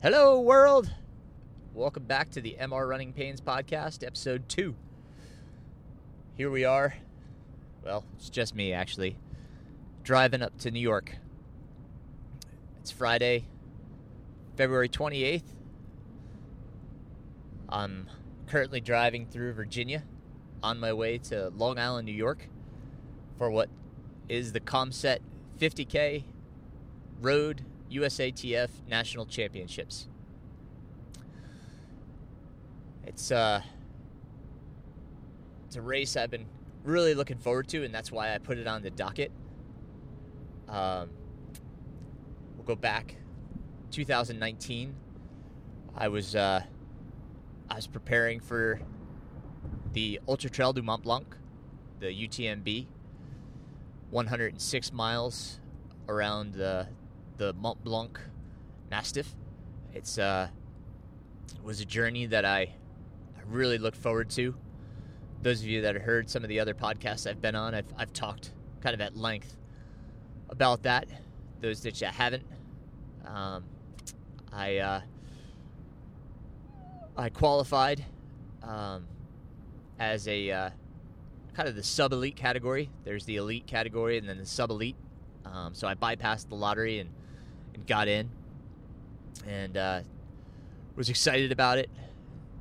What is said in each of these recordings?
Hello, world. Welcome back to the MR Running Pains Podcast, episode two. Here we are. Well, it's just me, actually, driving up to New York. It's Friday, February 28th. I'm currently driving through Virginia on my way to Long Island, New York for what is the Caumsett 50K Road USATF National Championships. It's uh it's a race I've been really looking forward to, and that's why I put it on the docket. Um, we'll go back 2019. I was uh, I was preparing for the Ultra Trail du Mont Blanc, the UTMB, 106 miles around the the Mont Blanc Massif. It's uh, it was a journey that I, I really looked forward to. Those of you that have heard some of the other podcasts I've been on, I've, I've talked kind of at length about that. Those that you haven't, um, I uh, I qualified um, as a uh, kind of the sub elite category. There's the elite category and then the sub elite. Um, so I bypassed the lottery and and got in, and uh, was excited about it.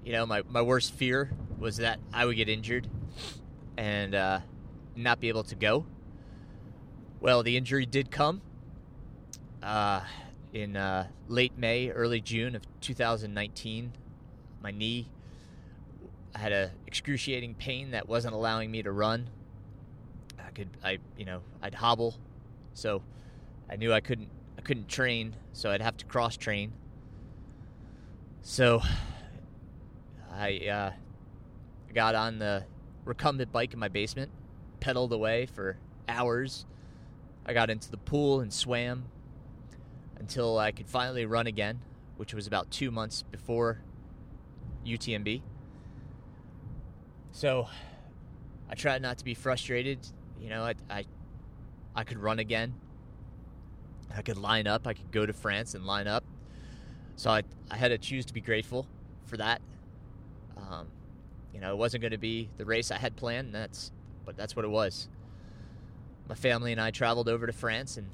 You know, my, my worst fear was that I would get injured and uh, not be able to go. Well, the injury did come uh, in uh, late May, early June of 2019. My knee I had a excruciating pain that wasn't allowing me to run. I could, I, you know, I'd hobble, so I knew I couldn't couldn't train, so I'd have to cross train. So I uh, got on the recumbent bike in my basement, pedaled away for hours. I got into the pool and swam until I could finally run again, which was about two months before UTMB. So I tried not to be frustrated. You know, I, I, I could run again. I could line up. I could go to France and line up. So I, I had to choose to be grateful for that. Um, you know, it wasn't going to be the race I had planned. That's, but that's what it was. My family and I traveled over to France, and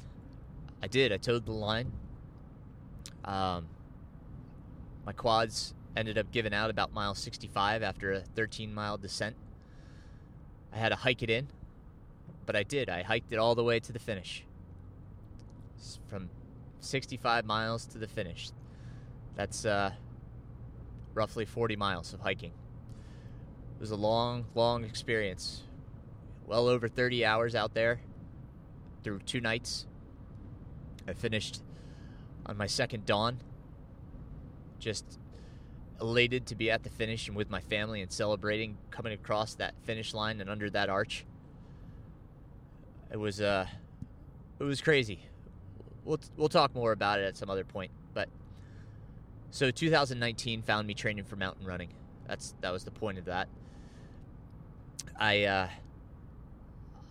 I did. I toed the line. Um, my quads ended up giving out about mile 65 after a 13 mile descent. I had to hike it in, but I did. I hiked it all the way to the finish from 65 miles to the finish. That's uh, roughly 40 miles of hiking. It was a long, long experience. Well over 30 hours out there through two nights. I finished on my second dawn. Just elated to be at the finish and with my family and celebrating coming across that finish line and under that arch. It was uh it was crazy we'll we'll talk more about it at some other point. But so 2019 found me training for mountain running. That's that was the point of that. I uh,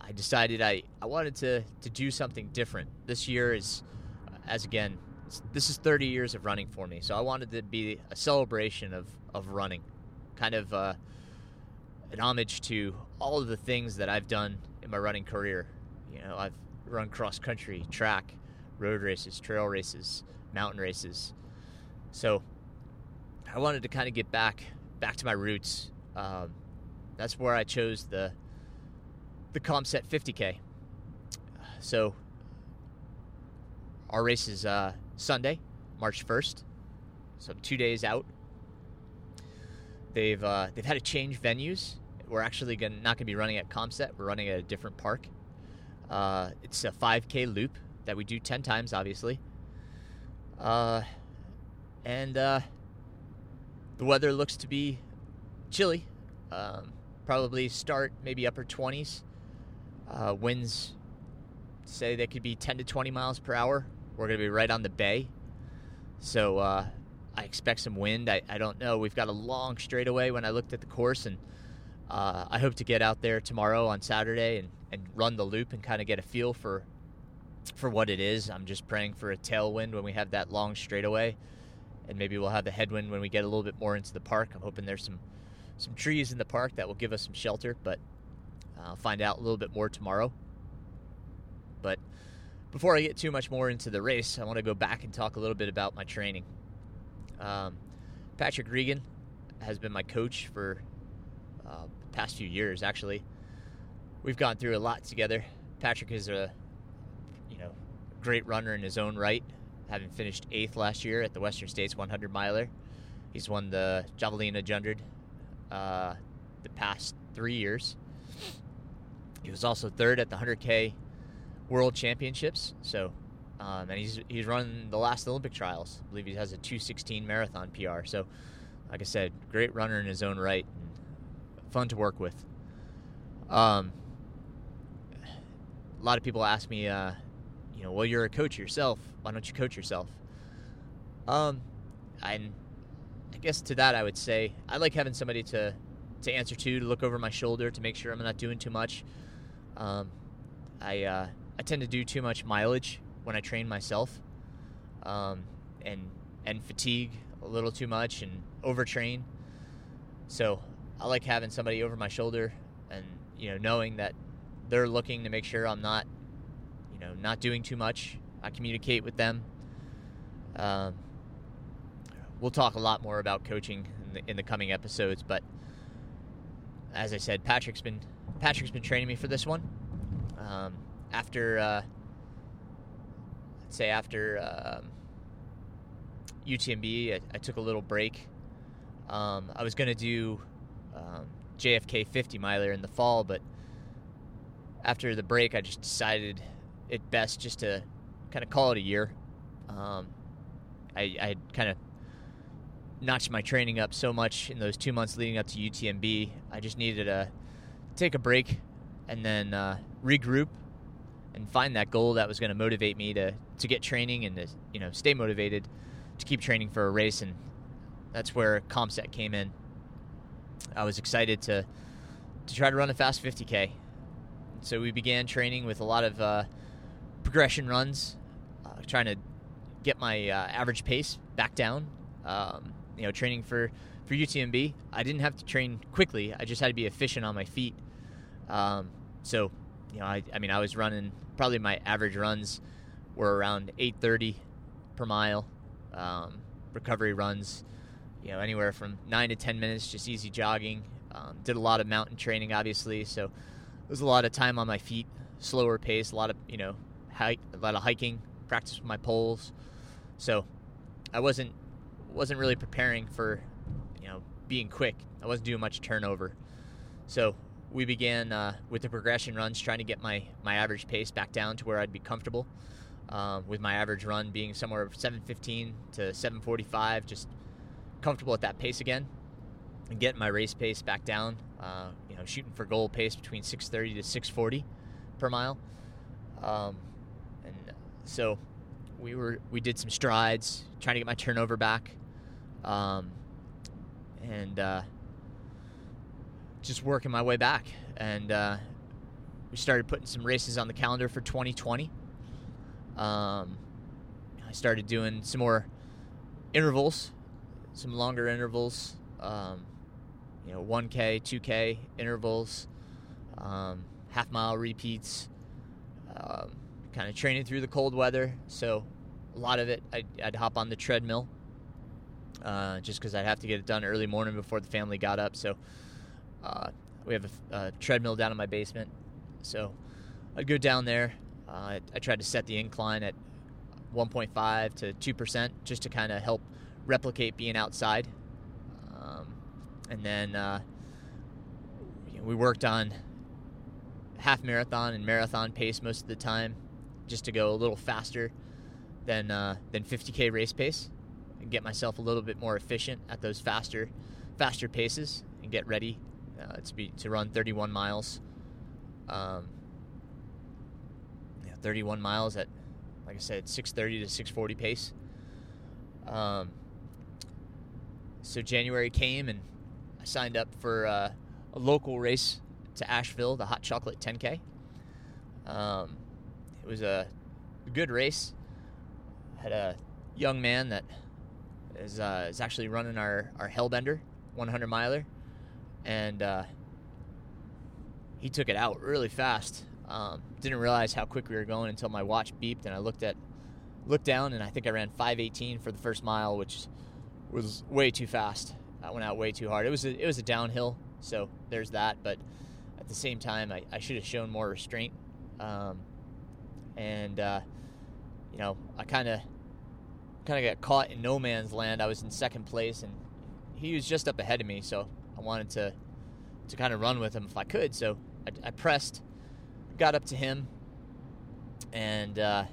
I decided I, I wanted to to do something different. This year is as again this is 30 years of running for me. So I wanted to be a celebration of of running, kind of uh, an homage to all of the things that I've done in my running career. You know, I've run cross country, track, road races, trail races, mountain races. So I wanted to kind of get back back to my roots. Um, that's where I chose the the Caumsett 50K. So our race is uh, Sunday, March 1st. So two days out. They've uh, they've had to change venues. We're actually gonna, not going to be running at Caumsett. We're running at a different park. Uh, it's a 5K loop that we do 10 times, obviously. Uh, and uh, the weather looks to be chilly. Um, probably start maybe upper 20s. Uh, winds say they could be 10 to 20 miles per hour. We're going to be right on the bay. So uh, I expect some wind. I, I don't know. We've got a long straightaway when I looked at the course, and uh, I hope to get out there tomorrow on Saturday and, and run the loop and kind of get a feel for for what it is. I'm just praying for a tailwind when we have that long straightaway and maybe we'll have the headwind when we get a little bit more into the park. I'm hoping there's some some trees in the park that will give us some shelter, but I'll find out a little bit more tomorrow. But before I get too much more into the race, I want to go back and talk a little bit about my training. Um, Patrick Reagan has been my coach for uh, the past few years, actually. We've gone through a lot together. Patrick is a you know great runner in his own right, having finished eighth last year at the Western States 100 miler. He's won the Javelina 100 uh, the past three years. He was also third at the 100K World Championships. So, um, and he's he's run the last Olympic trials. I believe he has a 216 marathon PR. So, like I said, great runner in his own right, fun to work with. Um, a lot of people ask me, uh, you know, well, you're a coach yourself. Why don't you coach yourself? Um, I, I guess to that I would say I like having somebody to to answer to, to look over my shoulder, to make sure I'm not doing too much. Um, I uh, I tend to do too much mileage when I train myself, um, and and fatigue a little too much and overtrain. So I like having somebody over my shoulder, and you know, knowing that they're looking to make sure I'm not, know, not doing too much. I communicate with them. Um, we'll talk a lot more about coaching in the, in the coming episodes, but as I said, Patrick's been Patrick's been training me for this one. Um, after, uh, let's say after um, UTMB, I, I, took a little break. Um, I was going to do um, JFK 50 miler in the fall, but after the break, I just decided it best just to kind of call it a year. Um, I, I kind of notched my training up so much in those two months leading up to UTMB. I just needed to take a break and then uh, regroup and find that goal that was going to motivate me to, to get training and to you know stay motivated to keep training for a race and that's where Caumsett came in. I was excited to to try to run a fast 50k. So we began training with a lot of uh, progression runs, uh, trying to get my uh, average pace back down. Um, you know, training for for UTMB, I didn't have to train quickly. I just had to be efficient on my feet. Um, so, you know, I, I mean, I was running probably my average runs were around 8:30 per mile. Um, recovery runs, you know, anywhere from nine to 10 minutes, just easy jogging. Um, did a lot of mountain training, obviously, so it was a lot of time on my feet, slower pace, a lot of you know, hike, a lot of hiking, practice with my poles. So I wasn't wasn't really preparing for you know being quick. I wasn't doing much turnover. So we began uh, with the progression runs, trying to get my my average pace back down to where I'd be comfortable. Um, with my average run being somewhere 7:15 to 7:45, just comfortable at that pace again, and getting my race pace back down. Uh, you know, shooting for goal pace between 6:30 to 6:40 per mile. Um, so we were we did some strides, trying to get my turnover back. Um, and uh, just working my way back. And uh, we started putting some races on the calendar for 2020. Um, I started doing some more intervals, some longer intervals, um, you know, 1K, 2K intervals, um, half mile repeats, um, kind of training through the cold weather. So a lot of it, I'd, I'd hop on the treadmill uh, just because I'd have to get it done early morning before the family got up. So uh, we have a, a, treadmill down in my basement, so I'd go down there. Uh, I, I, tried to set the incline at 1.5 to 2 percent, just to kind of help replicate being outside. Um, and then uh, we worked on half marathon and marathon pace most of the time, just to go a little faster than uh, than 50k race pace and get myself a little bit more efficient at those faster faster paces and get ready uh, to be to run 31 miles. Um, yeah, 31 miles at, like I said, 6:30 to 6:40 pace. Um, so January came and I signed up for uh, a local race to Asheville, the Hot Chocolate 10K. Um, it was a good race. Had a young man that is uh, is actually running our our Hellbender 100 miler, and uh, he took it out really fast. Um, didn't realize how quick we were going until my watch beeped, and I looked at looked down, and I think I ran 5:18 for the first mile, which was way too fast. I went out way too hard. It was a, it was a downhill, so there's that. But at the same time, I, I should have shown more restraint. Um, and uh, you know, I kind of kind of got caught in no man's land. I was in second place, and he was just up ahead of me, so I wanted to to kind of run with him if I could. So I, I pressed, got up to him, and uh,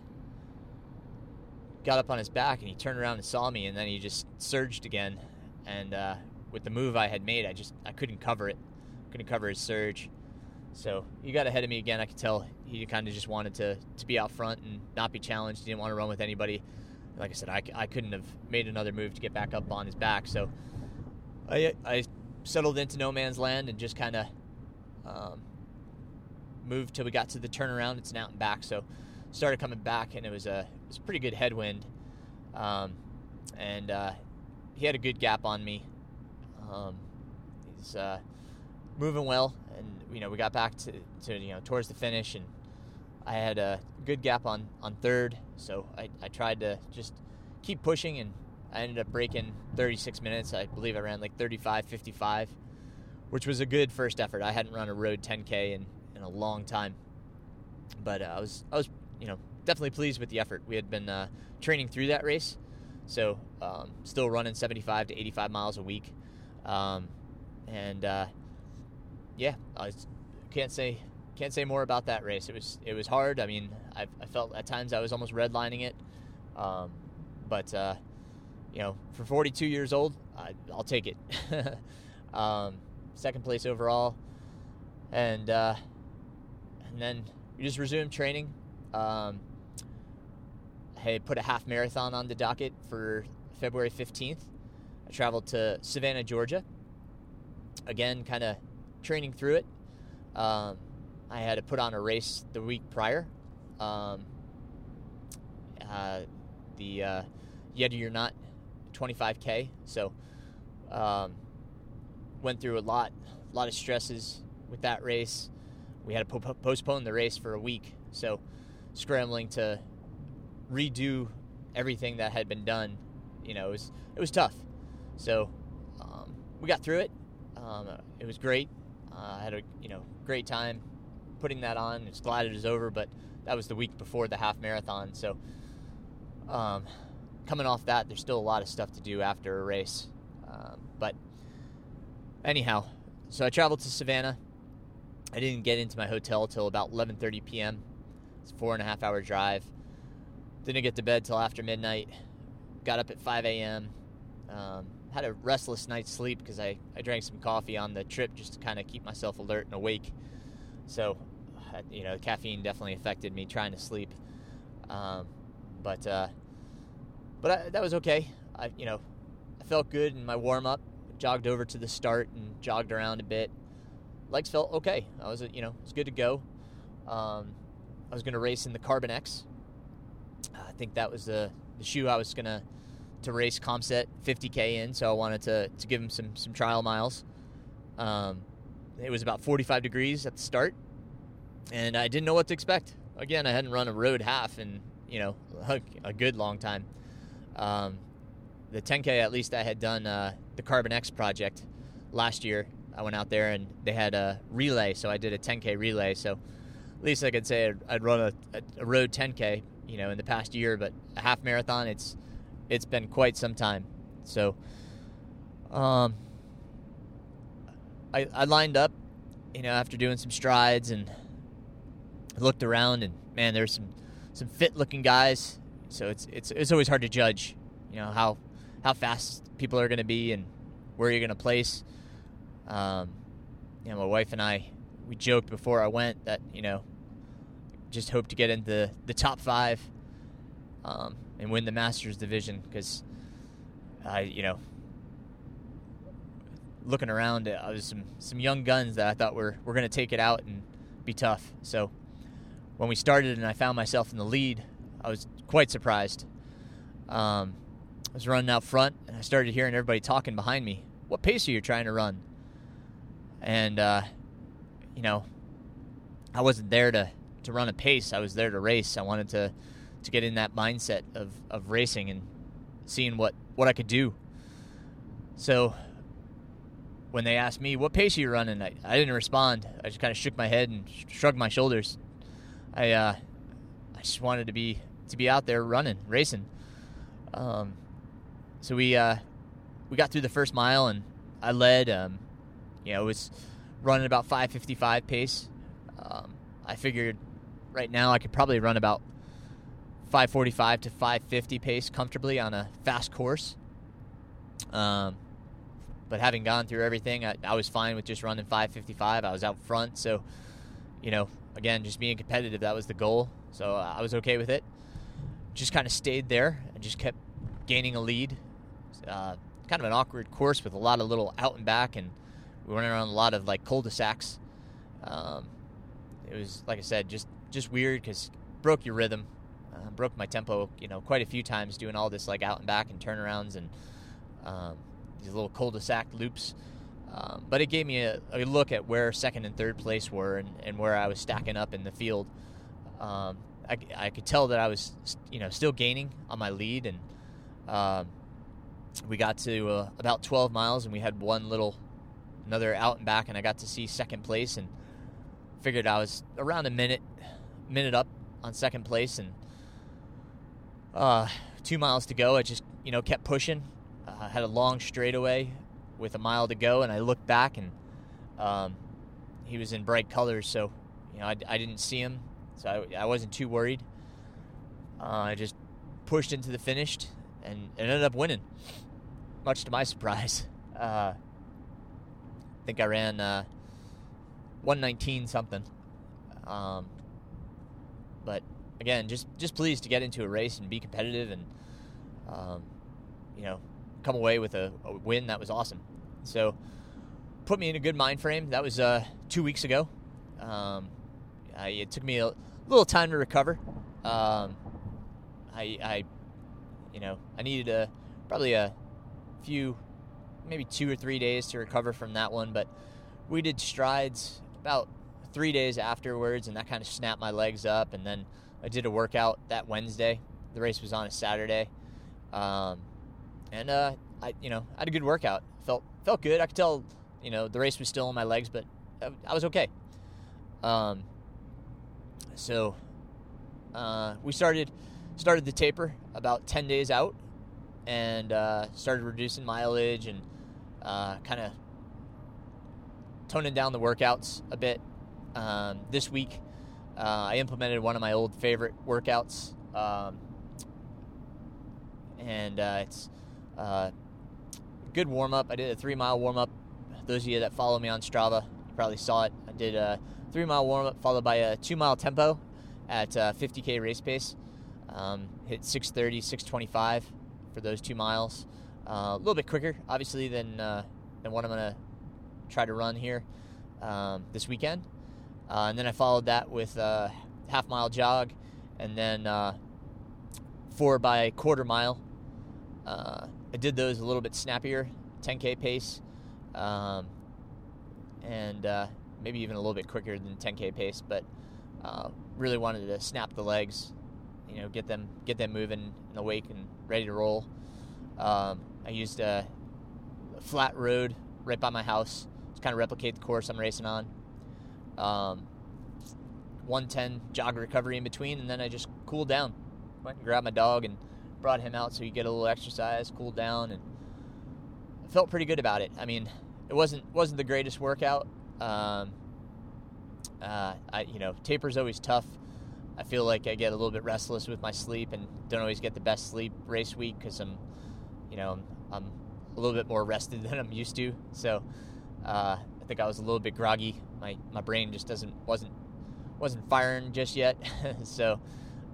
got up on his back, and he turned around and saw me, and then he just surged again. And uh, with the move I had made, I just I couldn't cover it, couldn't cover his surge. So he got ahead of me again. I could tell he kind of just wanted to to be out front and not be challenged. He didn't want to run with anybody. Like I said, I, I couldn't have made another move to get back up on his back. So I I settled into no man's land and just kind of um, moved till we got to the turnaround. It's an out and back, so started coming back, and it was a it was a pretty good headwind, um, and uh, he had a good gap on me. Um, he's uh, moving well, and you know we got back to, to you know towards the finish, and I had a good gap on on third, so I, I tried to just keep pushing and I ended up breaking 36 minutes. I believe I ran like 35 55, which was a good first effort. I hadn't run a road 10K in, in a long time. But uh, I was I was, you know, definitely pleased with the effort. We had been uh, training through that race. So, um, still running 75 to 85 miles a week. Um, and uh, yeah, I can't say can't say more about that race. It was it was hard. I mean, I, I felt at times I was almost redlining it, um, but uh, you know, for 42 years old, I, will take it. um, second place overall, and uh, and then we just resumed training. Um, I put a half marathon on the docket for February 15th. I traveled to Savannah, Georgia. Again, kind of training through it. Um, I had to put on a race the week prior. Um, uh, the uh, Yeti or Not 25k. So um, went through a lot, a lot of stresses with that race. We had to po- postpone the race for a week, so scrambling to redo everything that had been done. You know, it was it was tough. So um, we got through it. Um, it was great. Uh, I had a you know great time putting that on. It's glad it is over, but that was the week before the half marathon. So um, coming off that, there's still a lot of stuff to do after a race. Um, but anyhow, so I traveled to Savannah. I didn't get into my hotel till about 11:30 p.m. It's a four and a half hour drive. Didn't get to bed till after midnight. Got up at 5 a.m. Um, had a restless night's sleep because I, I drank some coffee on the trip just to kind of keep myself alert and awake. So, you know, caffeine definitely affected me trying to sleep. Um, but uh, but I, that was okay. I, you know, I felt good in my warm up. Jogged over to the start and jogged around a bit. Legs felt okay. I was, you know, it was good to go. Um, I was going to race in the Carbon X. I think that was the, the shoe I was going to to race Caumsett 50k in, so I wanted to, to give him some some trial miles. Um, it was about 45 degrees at the start, and I didn't know what to expect. Again, I hadn't run a road half in you know a, a good long time. Um, the 10K, at least I had done uh, the Carbon X project last year. I went out there and they had a relay, so I did a 10K relay. So at least I could say I'd, I'd run a, a, road 10K, you know, in the past year. But a half marathon, it's it's been quite some time. So, um, I, I lined up, you know, after doing some strides and looked around, and man, there's some some fit looking guys so it's it's it's always hard to judge, you know how how fast people are going to be and where you're going to place. Um, you know, my wife and I we joked before I went that you know just hope to get into the top five um, and win the Masters division because I you know looking around I was some some young guns that I thought were were going to take it out and be tough. So when we started and I found myself in the lead I was quite surprised. Um, I was running out front, and I started hearing everybody talking behind me. What pace are you trying to run? And uh, you know, I wasn't there to to run a pace. I was there to race. I wanted to to get in that mindset of of racing and seeing what what I could do. So when they asked me what pace are you running, I, I didn't respond. I just kind of shook my head and shrugged my shoulders. I uh, I just wanted to be to be out there running, racing. Um, so we uh, we got through the first mile and I led. Um, you know, it was running about 5:55 pace. Um, I figured right now I could probably run about 5:45 to 5:50 pace comfortably on a fast course. Um, but having gone through everything, I, I was fine with just running 5:55. I was out front, so you know, again, just being competitive that was the goal. So uh, I was okay with it. Just kind of stayed there and just kept gaining a lead. Uh, kind of an awkward course with a lot of little out and back, and we went around a lot of like cul-de-sacs. Um, it was like I said, just just weird because broke your rhythm, uh, broke my tempo. You know, quite a few times doing all this like out and back and turnarounds and um, these little cul-de-sac loops. Um, but it gave me a, a, look at where second and third place were and, and where I was stacking up in the field. Um, I, I, could tell that I was, you know, still gaining on my lead, and um, we got to uh, about 12 miles, and we had one little, another out and back, and I got to see second place, and figured I was around a minute, minute up on second place, and uh, two miles to go. I just, you know, kept pushing. Uh, had a long straightaway with a mile to go, and I looked back, and um, he was in bright colors, so you know I, I didn't see him, so I, I wasn't too worried. Uh, I just pushed into the finished and, and ended up winning, much to my surprise. Uh, I think I ran uh, 119 something. Um, but again, just just pleased to get into a race and be competitive and um, you know come away with a, a, win that was awesome. So put me in a good mind frame. That was uh, two weeks ago. Um, I, it took me a little time to recover. Um, I, I, you know, I needed a probably a few, maybe two or three days to recover from that one, but we did strides about three days afterwards, and that kind of snapped my legs up. And then I did a workout that Wednesday. The race was on a Saturday, um, and uh, I, you know, I had a good workout. felt felt good. I could tell, you know, the race was still on my legs, but I was okay. Um, so uh, we started started the taper about ten days out, and uh, started reducing mileage and uh, kind of toning down the workouts a bit. Um, this week, uh, I implemented one of my old favorite workouts, um, and uh, it's uh, good warm up. I did a three mile warm up. Those of you that follow me on Strava you probably saw it. I did a three mile warm up followed by a two mile tempo at uh, 50k race pace. Um, hit 630, 625 for those two miles. Uh, a little bit quicker, obviously, than uh, than what I'm gonna try to run here um, this weekend. Uh, and then I followed that with a half mile jog, and then uh, four by quarter mile. I did those a little bit snappier, 10k pace, um, and uh, maybe even a little bit quicker than 10k pace. But uh, really wanted to snap the legs, you know, get them get them moving and awake and ready to roll. Um, I used a flat road right by my house to kind of replicate the course I'm racing on. Um, 110 jog recovery in between, and then I just cooled down. Went and grabbed my dog and brought him out so he get a little exercise, cool down, and I felt pretty good about it. I mean, it wasn't wasn't the greatest workout. Um, uh, I you know taper's always tough. I feel like I get a little bit restless with my sleep and don't always get the best sleep race week because I'm, you know, I'm, I'm, a little bit more rested than I'm used to. So uh, I think I was a little bit groggy. My my brain just doesn't wasn't wasn't firing just yet. so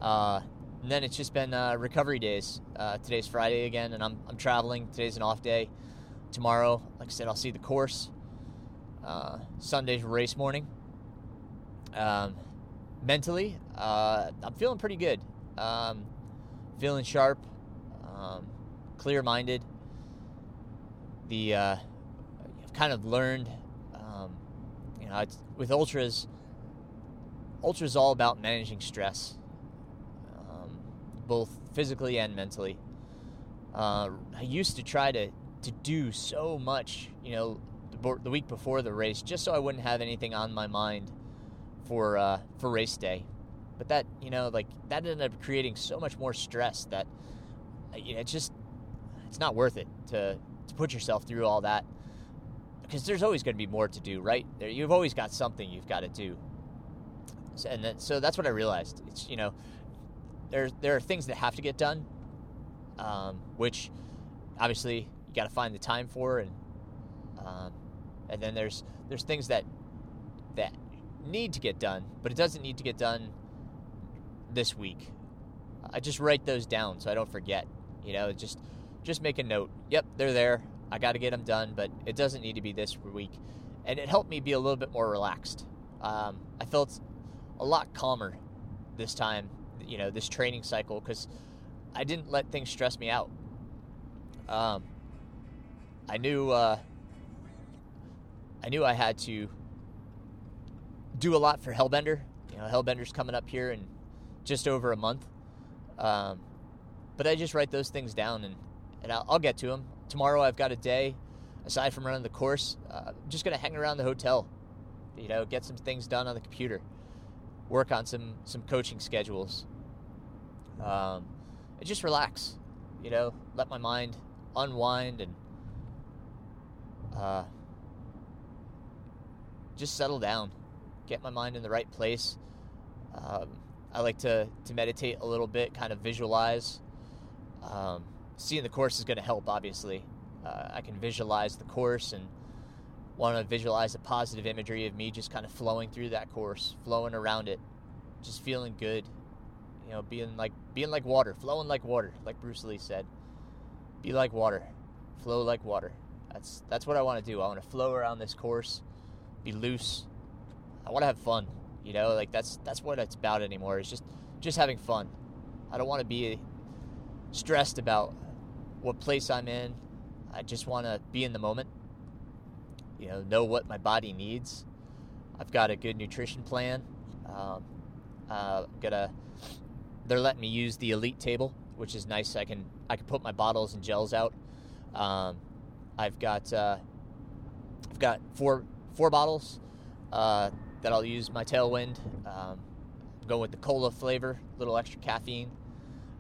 uh, and then it's just been uh, recovery days. Uh, today's Friday again, and I'm, I'm traveling. Today's an off day. Tomorrow, like I said, I'll see the course. Uh, Sunday's race morning. Um, mentally, uh, I'm feeling pretty good. Um, feeling sharp, um, clear minded. The uh, I've kind of learned, um, you know, with ultras. Ultras all about managing stress, both physically and mentally. Uh, I used to try to to do so much, you know, the, the, week before the race, just so I wouldn't have anything on my mind for uh, for race day. But that, you know, like that ended up creating so much more stress that, you know, it's just it's not worth it to to put yourself through all that because there's always going to be more to do, right? There, you've always got something you've got to do. And so that's what I realized. It's you know, there there are things that have to get done, um, which obviously you got to find the time for, and um, and then there's there's things that that need to get done, but it doesn't need to get done this week. I just write those down so I don't forget. You know, just just make a note. Yep, they're there. I got to get them done, but it doesn't need to be this week. And it helped me be a little bit more relaxed. Um, I felt a lot calmer this time, you know, this training cycle because I didn't let things stress me out. Um, I knew uh, I knew I had to do a lot for Hellbender. You know, Hellbender's coming up here in just over a month. Um, but I just write those things down and, and I'll, I'll, get to them. Tomorrow I've got a day, aside from running the course, uh, just going to hang around the hotel, you know, get some things done on the computer, work on some, some coaching schedules, um, and just relax, you know, let my mind unwind and uh, just settle down get my mind in the right place. Um, I like to, to meditate a little bit, kind of visualize. Um, seeing the course is going to help, obviously. Uh, I can visualize the course and want to visualize a positive imagery of me just kind of flowing through that course, flowing around it, just feeling good. You know, being like being like water, flowing like water, like Bruce Lee said. Be like water, flow like water. That's that's what I want to do. I want to flow around this course, be loose, I want to have fun. You know, like that's that's what it's about anymore. It's just just having fun. I don't want to be stressed about what place I'm in. I just want to be in the moment. You know, know what my body needs. I've got a good nutrition plan. Um, uh, I'm gonna. They're letting me use the elite table, which is nice. I can I can put my bottles and gels out. Um, I've got uh, I've got four four bottles. Uh, that I'll use my tailwind. Um, go with the cola flavor, a little extra caffeine.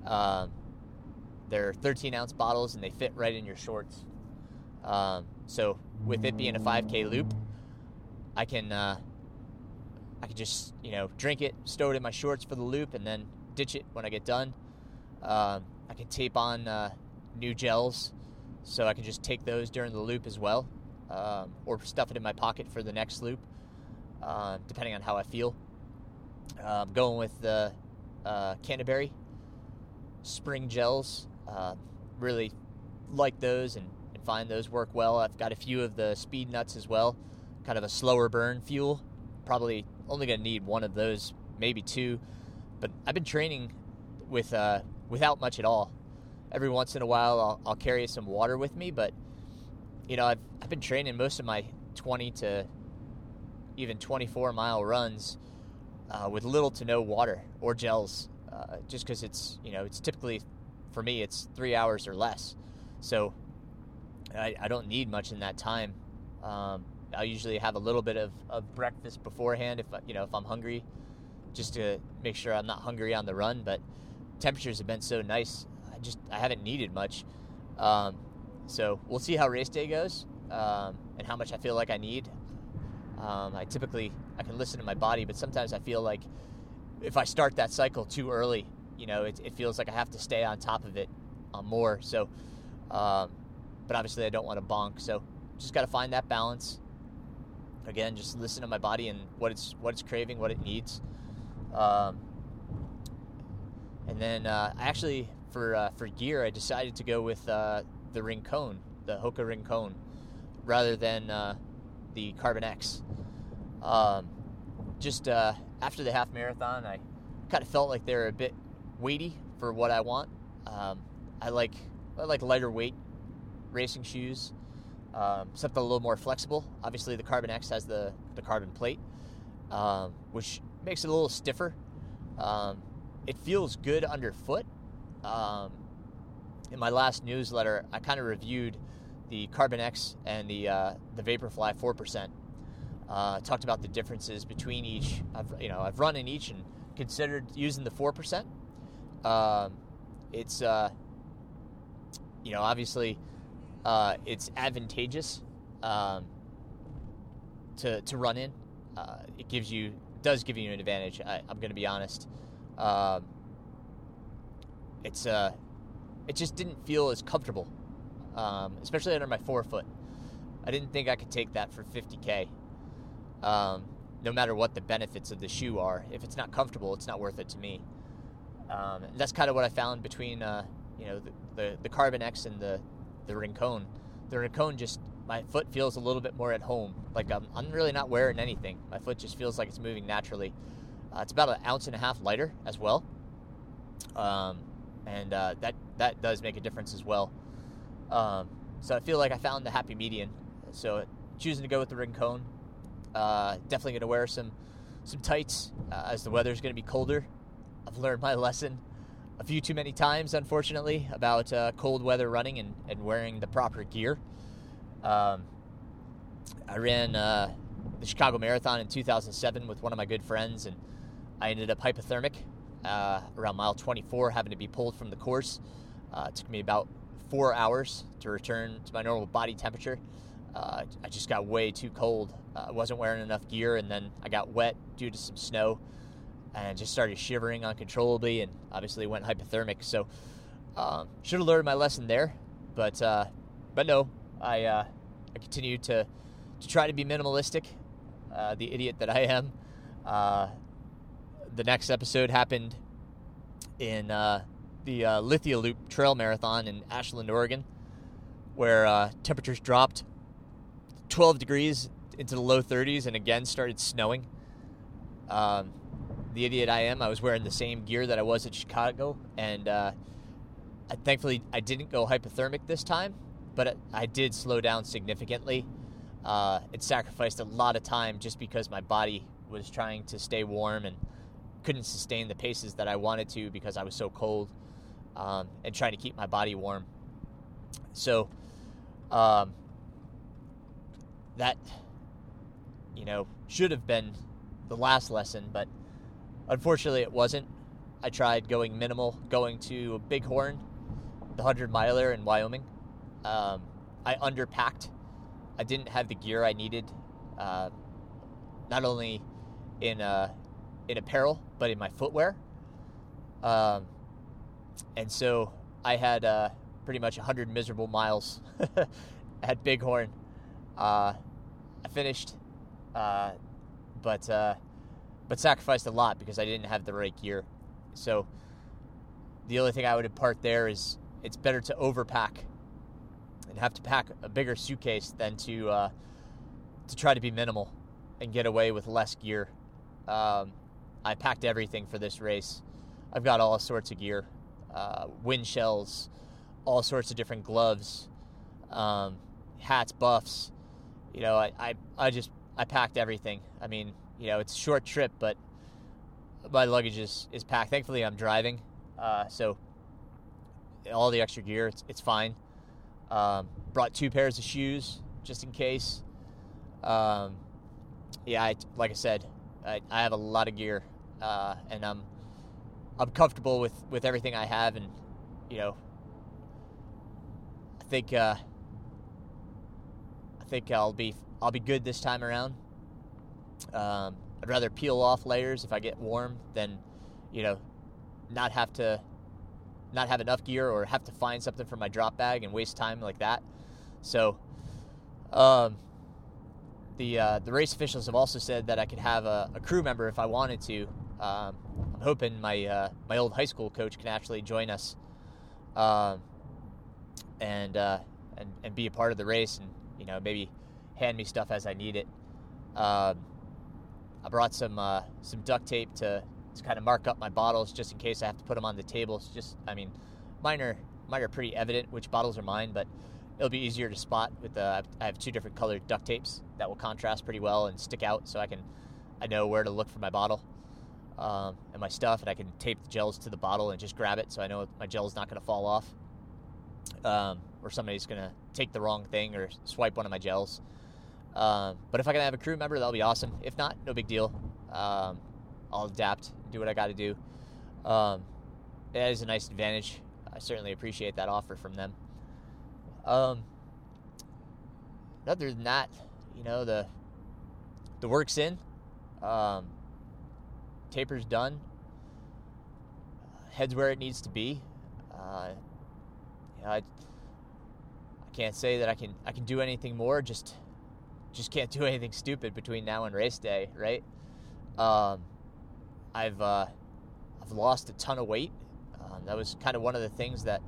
Um, they're 13 ounce bottles and they fit right in your shorts. Um, so with it being a 5K loop, I can uh, I can just you know drink it, stow it in my shorts for the loop, and then ditch it when I get done. Um, I can tape on uh, new gels, so I can just take those during the loop as well, um, or stuff it in my pocket for the next loop uh, depending on how I feel. I'm going with the uh, Canaberry spring gels. Uh, really like those and, and, find those work well. I've got a few of the speed nuts as well, kind of a slower burn fuel. Probably only going to need one of those, maybe two. But I've been training with uh, without much at all. Every once in a while, I'll, I'll carry some water with me, but you know, I've, I've been training most of my 20 to even 24 mile runs uh, with little to no water or gels, uh, just because it's you know it's typically for me it's three hours or less, so I, I don't need much in that time. Um, I usually have a little bit of, of breakfast beforehand if you know if I'm hungry, just to make sure I'm not hungry on the run. But temperatures have been so nice, I just I haven't needed much. Um, so we'll see how race day goes um, and how much I feel like I need. Um, I typically I can listen to my body, but sometimes I feel like if I start that cycle too early, you know, it, it feels like I have to stay on top of it uh, more. So, um, but obviously I don't want to bonk. So, just got to find that balance. Again, just listen to my body and what it's what it's craving, what it needs. Um, and then uh, actually for uh, for gear, I decided to go with uh, the Rincon, the Hoka Rincon, rather than uh, the Carbon X. Um, just after the half marathon, I kind of felt like they're a bit weighty for what I want. Um, I like I like lighter weight racing shoes, um, something a little more flexible. Obviously, the Carbon X has the the carbon plate, um, which makes it a little stiffer. Um, it feels good underfoot. Um, in my last newsletter, I kind of reviewed the Carbon X and the uh, the Vaporfly four percent. Uh, talked about the differences between each. I've you know I've run in each and considered using the four percent. Um, it's uh, you know obviously uh, it's advantageous um, to to run in. Uh, it gives you does give you an advantage. I, am going to be honest. Um, it's uh, it just didn't feel as comfortable, um, especially under my forefoot. I didn't think I could take that for 50k. Um, no matter what the benefits of the shoe are, if it's not comfortable, it's not worth it to me. Um, that's kind of what I found between uh, you know the, the, the Carbon X and the the Rincon. The Rincon just my foot feels a little bit more at home. Like I'm, I'm really not wearing anything. My foot just feels like it's moving naturally. Uh, it's about an ounce and a half lighter as well, um, and uh, that that does make a difference as well. Um, so I feel like I found the happy median. So choosing to go with the Rincon. Uh, definitely going to wear some some tights uh, as the weather is going to be colder. I've learned my lesson a few too many times, unfortunately, about uh, cold weather running and, and wearing the proper gear. Um, I ran uh, the Chicago Marathon in 2007 with one of my good friends, and I ended up hypothermic uh, around mile 24, having to be pulled from the course. Uh, it took me about four hours to return to my normal body temperature. Uh, I just got way too cold. I wasn't wearing enough gear, and then I got wet due to some snow and just started shivering uncontrollably and obviously went hypothermic. So um, should have learned my lesson there, but uh, but no, I uh, I continue to to try to be minimalistic. Uh, the idiot that I am. Uh, the next episode happened in uh, the uh, Lithia Loop Trail Marathon in Ashland, Oregon, where temperatures dropped 12 degrees into the low 30s and again started snowing. Um, the idiot I am, I was wearing the same gear that I was at Chicago, and uh, I, thankfully I didn't go hypothermic this time, but I did slow down significantly. Uh, it sacrificed a lot of time just because my body was trying to stay warm and couldn't sustain the paces that I wanted to because I was so cold um, and trying to keep my body warm. So um, that, you know, should have been the last lesson, but Unfortunately, it wasn't. I tried going minimal, going to Bighorn, the 100 miler in Wyoming. Um, I underpacked. I didn't have the gear I needed, uh, not only in uh, in apparel but in my footwear. Um, and so I had uh, pretty much 100 miserable miles at Bighorn. Uh, I finished, uh, but uh, but sacrificed a lot because I didn't have the right gear. So the only thing I would impart there is it's better to overpack and have to pack a bigger suitcase than to uh, to try to be minimal and get away with less gear. Um, I packed everything for this race. I've got all sorts of gear, uh, wind shells, all sorts of different gloves, um, hats, buffs. You know, I, I, I just I packed everything. I mean, you know, it's a short trip, but my luggage is, is packed. Thankfully, I'm driving, uh, so all the extra gear, it's, it's fine. Um, brought two pairs of shoes just in case. Um, yeah, I, like I said, I, I, have a lot of gear, uh, and I'm I'm comfortable with, with everything I have, and you know, I think uh, I think I'll be I'll be good this time around. Um, I'd rather peel off layers if I get warm than, you know, not have to not have enough gear or have to find something for my drop bag and waste time like that. So, um, the uh, the race officials have also said that I could have a, a crew member if I wanted to. Um, I'm hoping my uh, my old high school coach can actually join us, um, and uh, and and be a part of the race and you know maybe hand me stuff as I need it. Um, I brought some uh, some duct tape to, to kind of mark up my bottles just in case I have to put them on the table. It's just, I mean, minor mine are pretty evident which bottles are mine, but it'll be easier to spot with the. I have two different colored duct tapes that will contrast pretty well and stick out, so I can I know where to look for my bottle um, and my stuff, and I can tape the gels to the bottle and just grab it, so I know my gel is not going to fall off, um, or somebody's going to take the wrong thing or swipe one of my gels. Um, but if I can have a crew member, that'll be awesome. If not, no big deal. I'll adapt, do what I got to do. Um, that is a nice advantage. I certainly appreciate that offer from them. Um, other than that, you know the the work's in. Um, taper's done. Head's where it needs to be. Uh, you know, I, I can't say that I can I can do anything more. Just just can't do anything stupid between now and race day, right? Um, I've uh, I've lost a ton of weight. Um, that was kind of one of the things that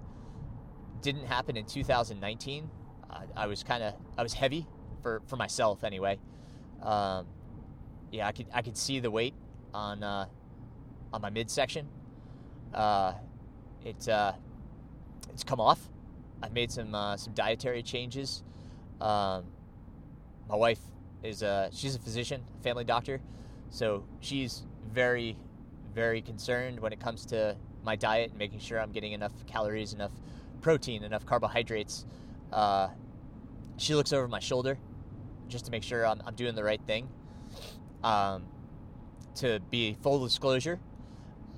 didn't happen in 2019. Uh, I was kind of I was heavy for for myself anyway. Um, yeah, I could I could see the weight on uh, on my midsection. Uh, it uh, it's come off. I've made some uh, some dietary changes. Um, my wife is a she's a physician, family doctor, so she's very very concerned when it comes to my diet and making sure I'm getting enough calories, enough protein, enough carbohydrates. Uh, she looks over my shoulder just to make sure I'm, I'm doing the right thing. Um, to be full disclosure,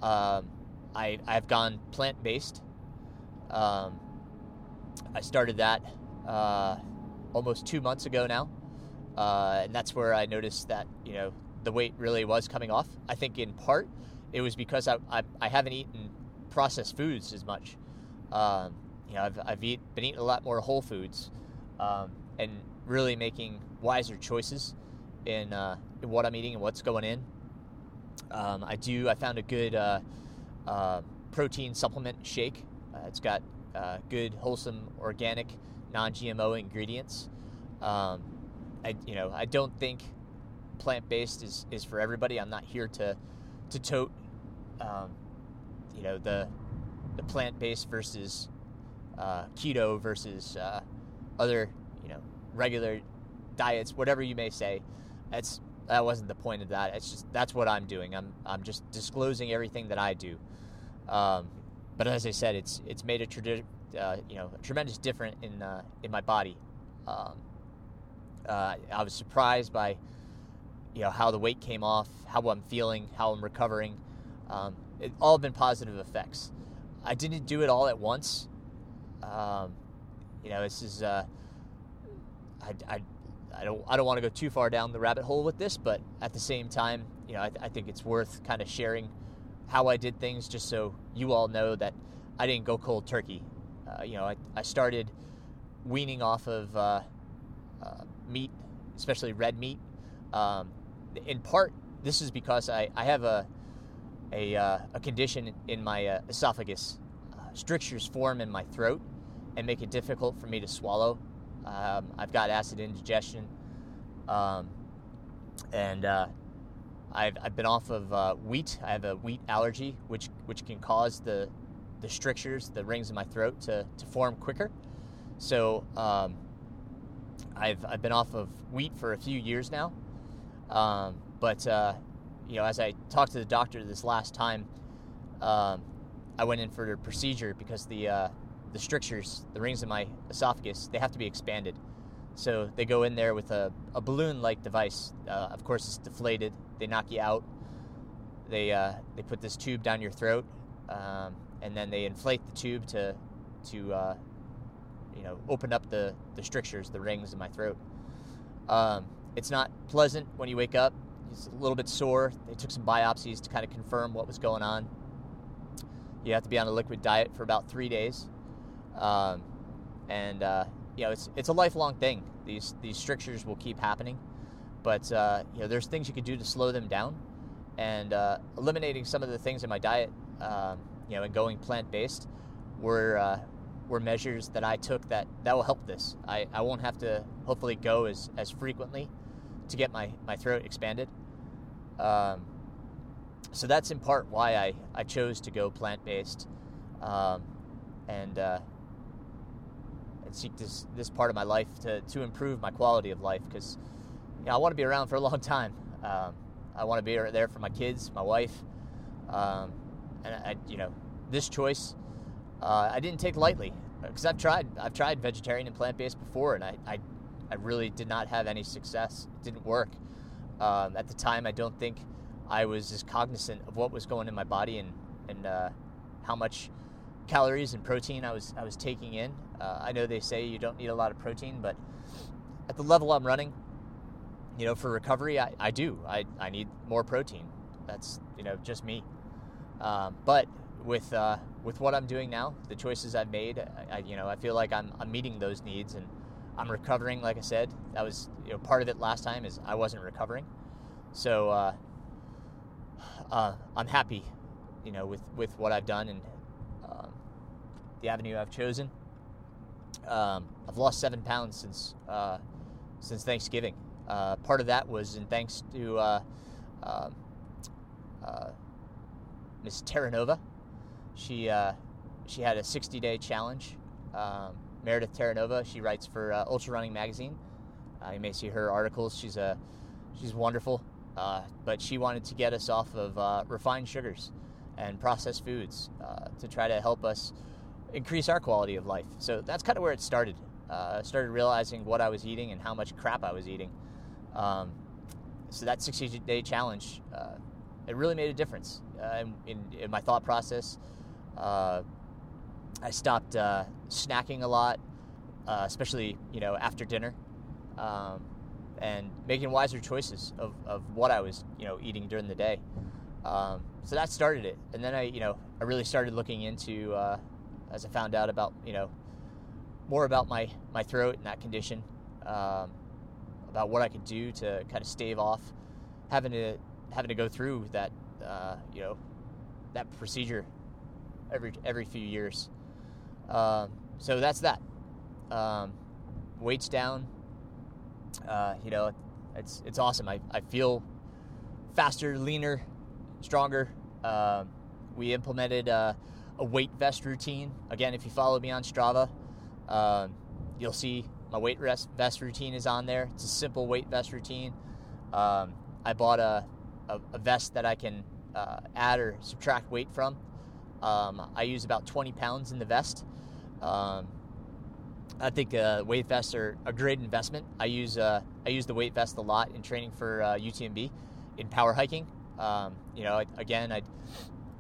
um, I, I've gone plant based. Um, I started that uh, almost two months ago now, uh, and that's where I noticed that you know the weight really was coming off. I think in part it was because I, I, I haven't eaten processed foods as much. Um, you know, I've, I've eat, been eating a lot more whole foods um, and really making wiser choices in, uh, in what I'm eating and what's going in. Um, I do. I found a good uh, uh, protein supplement shake. Uh, it's got uh, good, wholesome, organic, non-GMO ingredients. Um, I, you know, I don't think plant-based is, is for everybody. I'm not here to to tote, um, you know, the the plant-based versus uh, keto versus uh, other, you know, regular diets, whatever you may say. That's that wasn't the point of that. It's just that's what I'm doing. I'm I'm just disclosing everything that I do. Um, but as I said, it's it's made a tradi- uh, you know a tremendous difference in uh, in my body. Um, uh, I was surprised by you know how the weight came off, how I'm feeling, how I'm recovering. Um, it all been positive effects. I didn't do it all at once. Um, you know, this is uh, I, I I don't I don't want to go too far down the rabbit hole with this, but at the same time, you know, I, I think it's worth kind of sharing how I did things, just so you all know that I didn't go cold turkey. Uh, you know, I, I started weaning off of uh, uh, meat, especially red meat. Um, in part, this is because I, I have a a, uh, a condition in my uh, esophagus. Uh, strictures form in my throat and make it difficult for me to swallow um, I've got acid indigestion, um, and uh, I've, I've been off of uh, wheat. I have a wheat allergy, which which can cause the the strictures, the rings in my throat, to, to form quicker. So um, I've I've been off of wheat for a few years now, um, but uh, you know, as I talked to the doctor this last time, um, I went in for a procedure because the uh, the strictures, the rings in my esophagus, they have to be expanded. So they go in there with a, a balloon like device. Uh, of course, it's deflated. They knock you out. They, uh, they put this tube down your throat, um, and then they inflate the tube to, to uh, you know, open up the, the strictures, the rings in my throat. Um, it's not pleasant when you wake up. It's a little bit sore. They took some biopsies to kind of confirm what was going on. You have to be on a liquid diet for about three days. Um, and uh, you know, it's it's a lifelong thing. These these strictures will keep happening, but uh, you know, there's things you can do to slow them down, and uh, eliminating some of the things in my diet, um, you know, and going plant based, were uh, were measures that I took that that will help this. I, I won't have to hopefully go as as frequently to get my my throat expanded. Um, so that's in part why I, I chose to go plant based. Um, and uh, and seek this this part of my life to to improve my quality of life because you know, I want to be around for a long time. Um, I want to be there for my kids, my wife, um, and I, you know, this choice uh, I didn't take lightly because I've tried I've tried vegetarian and plant based before, and I, I, I really did not have any success. It didn't work. Um, at the time, I don't think I was as cognizant of what was going in my body and and uh, how much calories and protein I was I was taking in. Uh, I know they say you don't need a lot of protein, but at the level I'm running, you know, for recovery, I, I do. I, I need more protein. That's you know just me. Um, but with uh, with what I'm doing now, the choices I've made, I, you know, I feel like I'm, I'm meeting those needs and I'm recovering. Like I said, that was you know part of it last time is I wasn't recovering, so uh, uh, I'm happy, you know, with with what I've done and um, the avenue I've chosen. Um, I've lost seven pounds since uh, since Thanksgiving. Uh, part of that was in thanks to uh, um, Miss Terranova she uh, she had a 60 day challenge. Um, Meredith Terranova, she writes for uh, Ultra Running Magazine. Uh, you may see her articles. She's a she's wonderful, uh, but she wanted to get us off of uh, refined sugars and processed foods uh, to try to help us increase our quality of life. So that's kind of where it started. I started realizing what I was eating and how much crap I was eating. Um, so that 60 day challenge, it really made a difference in, in, in my thought process uh, I stopped uh, snacking a lot, uh, especially you know after dinner, um, and making wiser choices of, of what I was you know eating during the day. Um, so that started it, and then I you know I really started looking into uh, as I found out about you know more about my my throat and that condition, um, about what I could do to kind of stave off having to having to go through that uh, you know that procedure every every few years. Um, so that's that. Um, weights down. Uh, you know, it's it's awesome. I, I feel faster, leaner, stronger. Um, we implemented uh, a weight vest routine. Again, if you follow me on Strava, um, you'll see my weight vest routine is on there. It's a simple weight vest routine. Um, I bought a, a, a, vest that I can uh, add or subtract weight from. Um, I use about 20 pounds in the vest. Um, I think uh, weight vests are a great investment. I use uh, I use the weight vest a lot in training for uh, UTMB in power hiking. Um, you know, again, I'd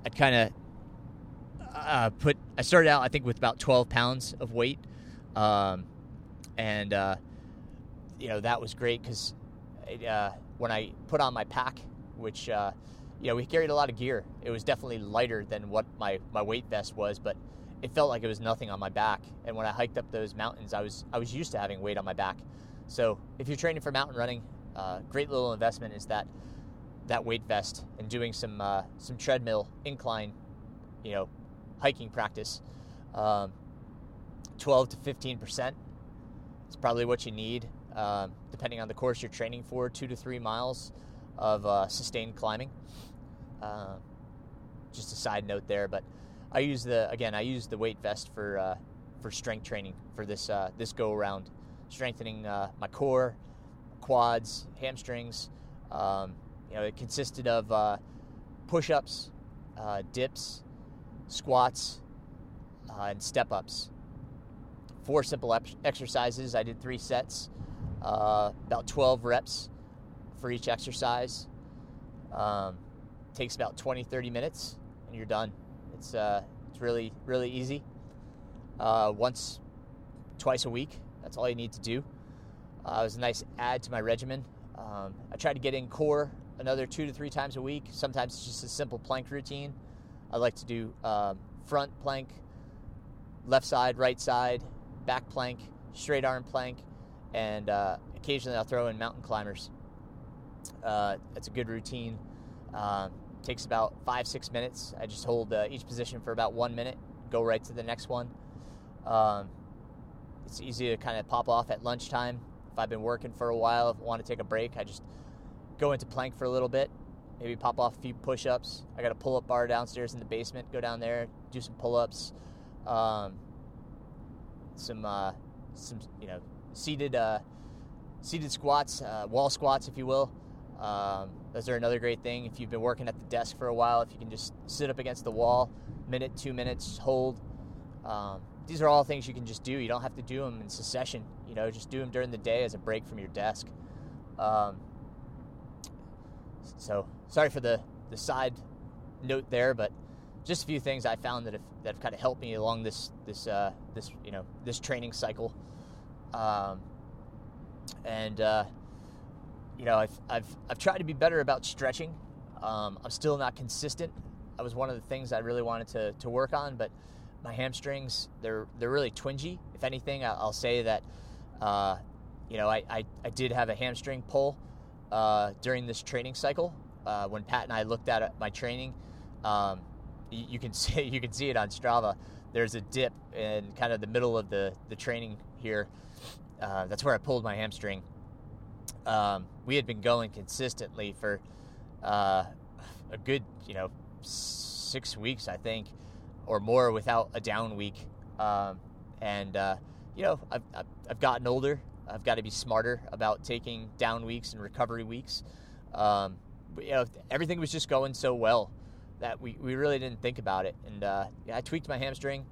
I'd kind of uh, put I started out I think with about 12 pounds of weight, um, and uh, you know that was great because uh, when I put on my pack, which you know, we carried a lot of gear. It was definitely lighter than what my, my weight vest was, but it felt like it was nothing on my back. And when I hiked up those mountains, I was I was used to having weight on my back. So if you're training for mountain running, uh, great little investment is that that weight vest and doing some uh, some treadmill incline, you know, hiking practice. Um, 12 to 15 percent is probably what you need, um, depending on the course you're training for. Two to three miles of uh, sustained climbing. Uh, just a side note there, but I use the again I use the weight vest for uh, for strength training for this uh, this go around, strengthening uh, my core, quads, hamstrings. Um, you know, it consisted of uh, push-ups, uh, dips, squats, and step-ups. Four simple ep- exercises. I did three sets, about 12 reps for each exercise. Um, takes about 20, 30 minutes, and you're done. It's uh, it's really really easy. Uh, once, twice a week. That's all you need to do. Uh, it was a nice add to my regimen. Um, I try to get in core another two to three times a week. Sometimes it's just a simple plank routine. I like to do um, front plank, left side, right side, back plank, straight arm plank, and uh, occasionally I'll throw in mountain climbers. Uh, it's a good routine. Um, takes about five, six minutes. I just hold uh, each position for about one minute, go right to the next one. Um, it's easy to kind of pop off at lunchtime. If I've been working for a while, if I want to take a break, I just go into plank for a little bit, maybe pop off a few push ups. I got a pull up bar downstairs in the basement, go down there, do some pull ups, um, some uh, some you know seated uh, seated squats, uh, wall squats, if you will. Um, those are another great thing. If you've been working at the desk for a while, if you can just sit up against the wall, minute, two minutes, hold. Um, these are all things you can just do. You don't have to do them in succession. You know, just do them during the day as a break from your desk. Um, so sorry for the the side note there, but just a few things I found that have that have kind of helped me along this this uh, this you know this training cycle. Um, and uh, you know I've, I've I've tried to be better about stretching. Um, I'm still not consistent. That was one of the things I really wanted to, to work on, but my hamstrings they're they're really twingy. If anything, I'll say that uh, you know I, I, I, did have a hamstring pull uh, during this training cycle. Uh, when Pat and I looked at my training, um, you, you, can see you can see it on Strava. There's a dip in kind of the middle of the the training here. Uh, that's where I pulled my hamstring. Um, we had been going consistently for uh, a good you know six weeks, I think or more without a down week. Um, and uh, you know, I've, I've gotten older. I've got to be smarter about taking down weeks and recovery weeks. Um, but, you know, everything was just going so well that we, we really didn't think about it. And uh, yeah, I tweaked my hamstring.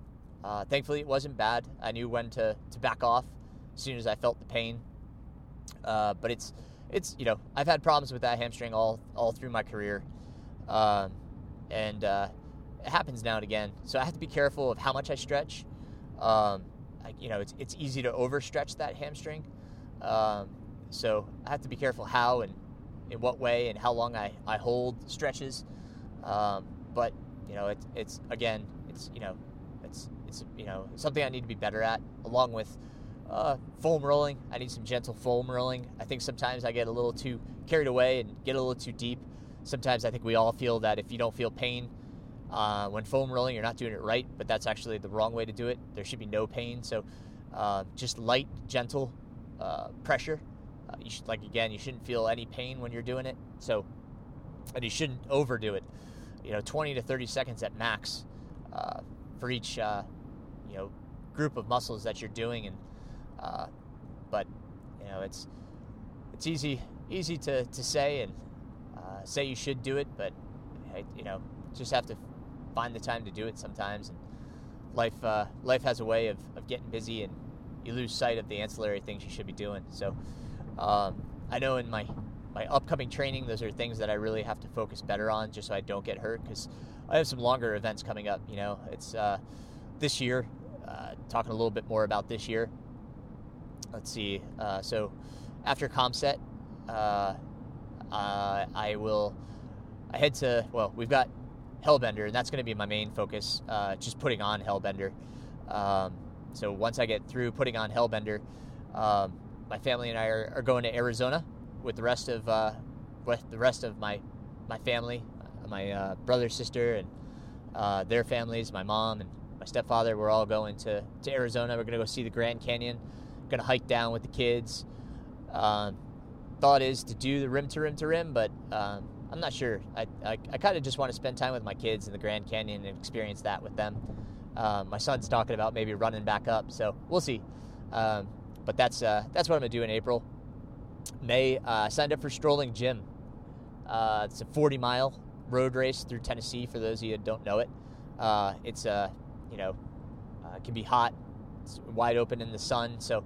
Uh, thankfully, it wasn't bad. I knew when to, to back off as soon as I felt the pain. Uh, but it's it's you know I've had problems with that hamstring all all through my career, um, and uh, it happens now and again. So I have to be careful of how much I stretch. Um, I, you know, it's, it's easy to overstretch that hamstring. Um, so I have to be careful how and in what way and how long I, I hold stretches. Um, but you know, it's it's again, it's you know, it's it's you know something I need to be better at, along with uh, foam rolling. I need some gentle foam rolling. I think sometimes I get a little too carried away and get a little too deep. Sometimes I think we all feel that if you don't feel pain, uh, when foam rolling, you're not doing it right, but that's actually the wrong way to do it. There should be no pain. So uh, just light, gentle uh, pressure. Uh, you should, like again, you shouldn't feel any pain when you're doing it. So, and you shouldn't overdo it. You know, 20 to 30 seconds at max uh, for each you know group of muscles that you're doing. And but you know, it's it's easy easy to, to say and say you should do it, but you know, just have to find the time to do it sometimes. And life uh, life has a way of, of getting busy, and you lose sight of the ancillary things you should be doing. So um, I know in my my upcoming training, those are things that I really have to focus better on, just so I don't get hurt. Because I have some longer events coming up. You know, it's uh, this year. Uh, talking a little bit more about this year. Let's see. Uh, so after Caumsett, uh, uh, I will. I head to well, we've got Hellbender, and that's going to be my main focus. Uh, just putting on Hellbender. Um, so once I get through putting on Hellbender, um, my family and I are, are, going to Arizona with the rest of uh, with the rest of my my family, my brother, sister, and their families, my mom and my stepfather. We're all going to to Arizona. We're going to go see the Grand Canyon. Going to hike down with the kids. Um, thought is to do the rim to rim to rim, but um, I'm not sure. I, I, I kind of just want to spend time with my kids in the Grand Canyon and experience that with them. Um, my son's talking about maybe running back up, so we'll see. Um, but that's uh, that's what I'm gonna do in April. May uh, signed up for Strolling Jim. Uh, it's a 40 mile road race through Tennessee. For those of you that don't know it, uh, it's a uh, you know uh, it can be hot. It's wide open in the sun, so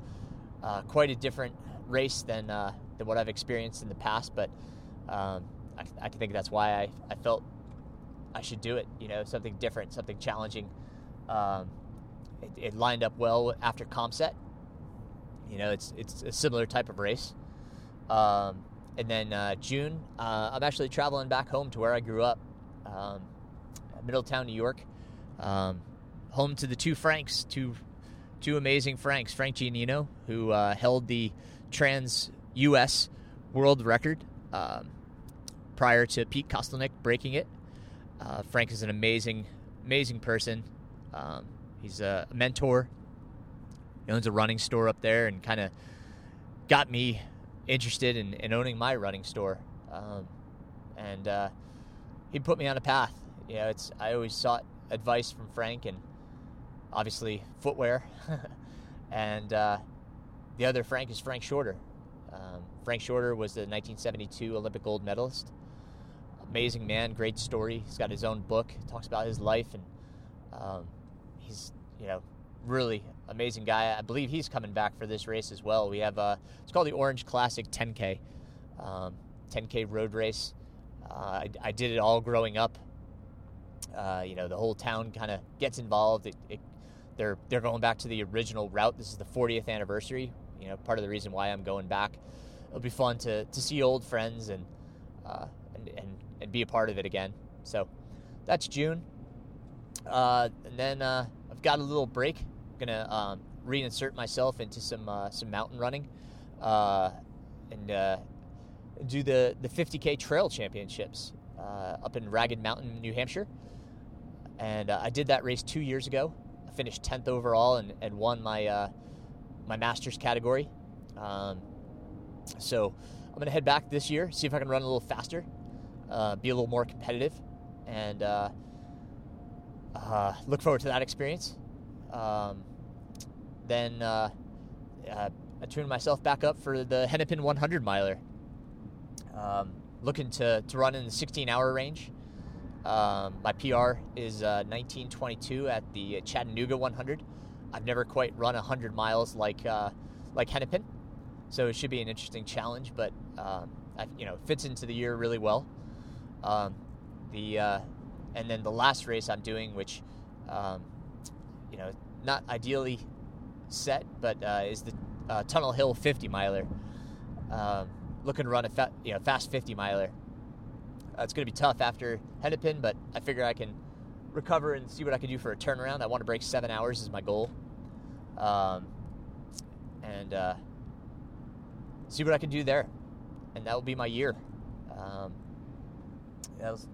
uh, quite a different race than than what I've experienced in the past. But um, I, I think that's why I, I felt I should do it. You know, something different, something challenging. Um, it, it, lined up well after Caumsett. You know, it's it's a similar type of race. Um, and then uh, June, uh, I'm actually traveling back home to where I grew up, um, Middletown, New York, um, home to the two Franks, two two amazing Franks, Frank Giannino, who uh, held the trans U.S. world record. Um, prior to Pete Kostelnik breaking it. Uh, Frank is an amazing, amazing person. Um, he's a mentor. He owns a running store up there and kind of got me interested in, in, owning my running store. Um, and uh, he put me on a path. You know, it's I always sought advice from Frank and obviously footwear. and uh, the other Frank is Frank Shorter. Um, Frank Shorter was the 1972 Olympic gold medalist. Amazing man, great story. He's got his own book, talks about his life, and um, he's you know really amazing guy. I believe he's coming back for this race as well. We have uh, it's called the Orange Classic 10K, um, 10K road race. Uh, I, I, did it all growing up. Uh, you know, the whole town kind of gets involved. It, it, they're they're going back to the original route. This is the 40th anniversary. You know, part of the reason why I'm going back. It'll be fun to, to see old friends and, uh, and and and be a part of it again. So that's June. Uh, and then uh, I've got a little break I'm gonna um, reinsert myself into some uh, some mountain running, uh, and uh, do the the 50k trail championships up in Ragged Mountain, New Hampshire. And I did that race two years ago. Finished 10th overall and, and won my uh, my masters category. Um, so I'm gonna head back this year, see if I can run a little faster, be a little more competitive, and look forward to that experience. Um, then uh, uh, I tuned myself back up for the Hennepin 100 miler. Um, looking to, to run in the 16 hour range. Um, my PR is uh, 1922 at the Chattanooga 100. I've never quite run 100 miles like uh, like Hennepin, so it should be an interesting challenge. But um, I, you know, fits into the year really well. Um, the uh, and then the last race I'm doing, which um, you know, not ideally set, but uh, is the uh, Tunnel Hill 50 miler. Um, looking to run a fa- you know, fast 50 miler. Uh, it's going to be tough after Hennepin, but I figure I can recover and see what I can do for a turnaround. I want to break seven hours is my goal, um, and uh, see what I can do there, and that will be my year. Um,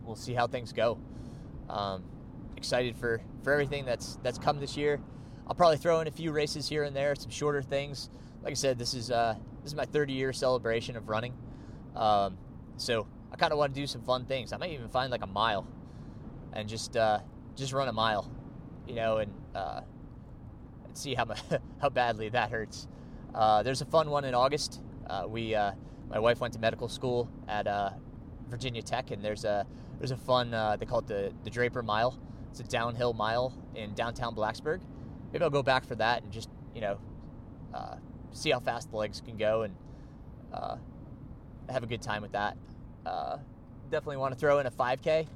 we'll see how things go. Um, excited for, for everything that's that's come this year. I'll probably throw in a few races here and there, some shorter things. Like I said, this is uh, this is my 30 year celebration of running, um, so I kind of want to do some fun things. I might even find like a mile, and just uh, just run a mile, you know, and, uh, see how how badly that hurts. Uh, there's a fun one in August. Uh, we uh, my wife went to medical school at Virginia Tech, and there's a there's a fun they call it the the Draper Mile. It's a downhill mile in downtown Blacksburg maybe I'll go back for that and just you know uh, see how fast the legs can go and uh, have a good time with that. Uh, definitely want to throw in a 5K.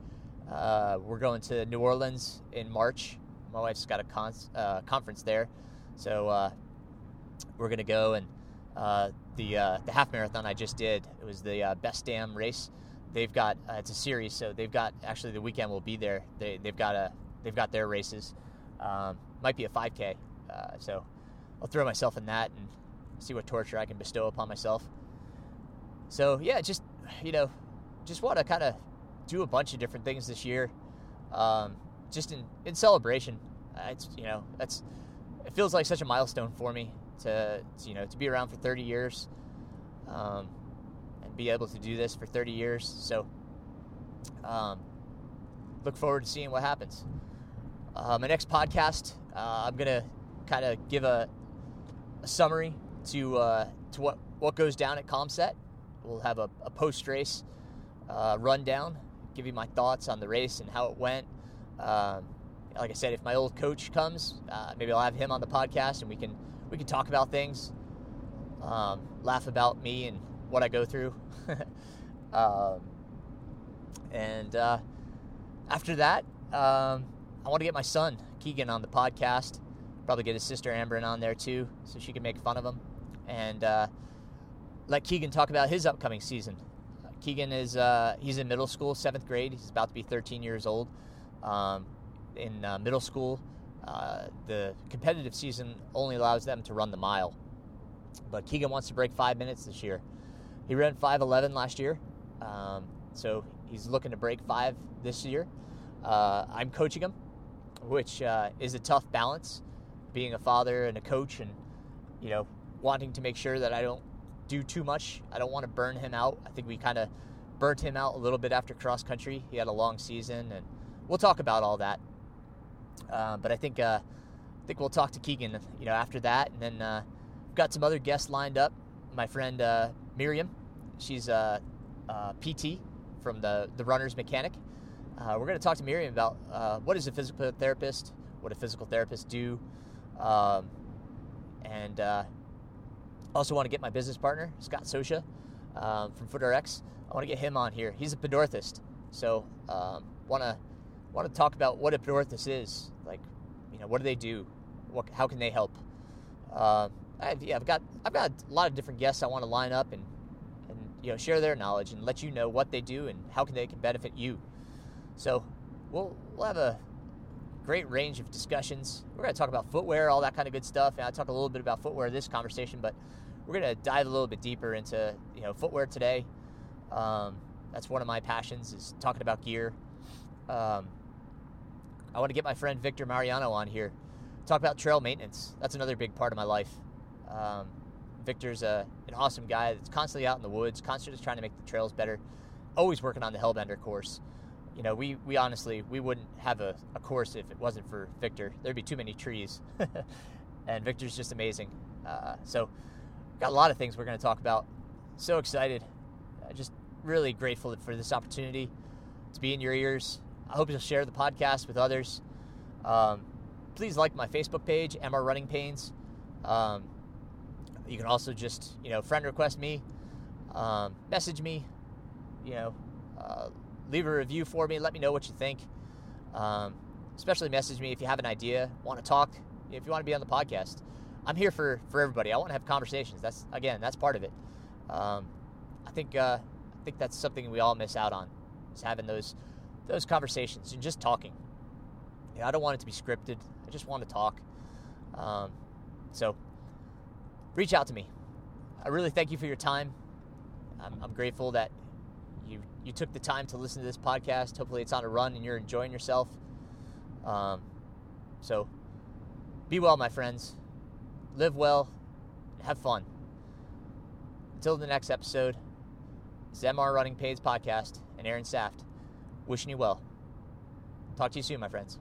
Uh, we're going to New Orleans in March. My wife's got a con- uh, conference there, so uh, we're gonna go and the the half marathon I just did. It was the best damn race. They've got it's a series, so they've got actually the weekend will be there. They they've got a they've got their races. Um, might be a 5K. Uh, so I'll throw myself in that and see what torture I can bestow upon myself. So yeah, just you know, just want to kind of do a bunch of different things this year, um, just in in celebration. Uh, it's you know that's it feels like such a milestone for me to, to you know to be around for 30 years, um, and be able to do this for 30 years. So um, look forward to seeing what happens. Uh, my next podcast, uh, I'm gonna kind of give a, a, summary to uh, to what what goes down at Caumsett. We'll have a, a post race uh, rundown, give you my thoughts on the race and how it went. Um, like I said, if my old coach comes, uh, maybe I'll have him on the podcast and we can we can talk about things, um, laugh about me and what I go through. um, and uh, after that. Um, I want to get my son Keegan on the podcast. Probably get his sister Amberin on there too, so she can make fun of him, and uh, let Keegan talk about his upcoming season. Keegan is uh, he's in middle school, seventh grade. He's about to be 13 years old. Um, in uh, middle school, uh, the competitive season only allows them to run the mile, but Keegan wants to break five minutes this year. He ran 5:11 last year, um, so he's looking to break five this year. Uh, I'm coaching him which uh, is a tough balance, being a father and a coach, and you know, wanting to make sure that I don't do too much. I don't want to burn him out. I think we kind of burnt him out a little bit after cross country. He had a long season, and we'll talk about all that. Uh, but I think uh, I think we'll talk to Keegan, you know, after that, and then uh, we've got some other guests lined up. My friend uh, Miriam, she's a, a, PT from the the Runners Mechanic. Uh, we're going to talk to Miriam about uh, what is a physical therapist, what a physical therapist do, um, and also want to get my business partner Scott Sosha um, from FootRx. I want to get him on here. He's a podorthist, so um, want to want to talk about what a podorthist is. Like, you know, what do they do? What, how can they help? Uh, I've, yeah, I've got I've got a lot of different guests I want to line up and and you know share their knowledge and let you know what they do and how can they can benefit you. So we'll we'll have a great range of discussions. We're going to talk about footwear, all that kind of good stuff, and I talk a little bit about footwear this conversation, but we're going to dive a little bit deeper into you know footwear today. Um, that's one of my passions is talking about gear. Um, I want to get my friend Victor Mariano on here, talk about trail maintenance. That's another big part of my life. Um, Victor's a, an awesome guy that's constantly out in the woods, constantly trying to make the trails better, always working on the Hellbender course. You know, we, we honestly, we wouldn't have a, a course if it wasn't for Victor. There'd be too many trees. and Victor's just amazing. Uh, so, got a lot of things we're going to talk about. So excited. Uh, just really grateful for this opportunity to be in your ears. I hope you'll share the podcast with others. Um, please like my Facebook page, MR Running Pains. Um, you can also just, you know, friend request me, um, message me, you know, uh, leave a review for me. Let me know what you think. Um, especially message me if you have an idea, want to talk, if you want to be on the podcast. I'm here for, for everybody. I want to have conversations. That's again, that's part of it. Um, I think uh, I think that's something we all miss out on is having those those conversations and just talking. Yeah, I don't want it to be scripted. I just want to talk. Um, so reach out to me. I really thank you for your time. I'm, I'm, grateful that you you took the time to listen to this podcast. Hopefully, it's on a run and you're enjoying yourself. Um, so be well, my friends. Live well. Have fun. Until the next episode, MR Running Pains podcast and Aaron Saft wishing you well. Talk to you soon, my friends.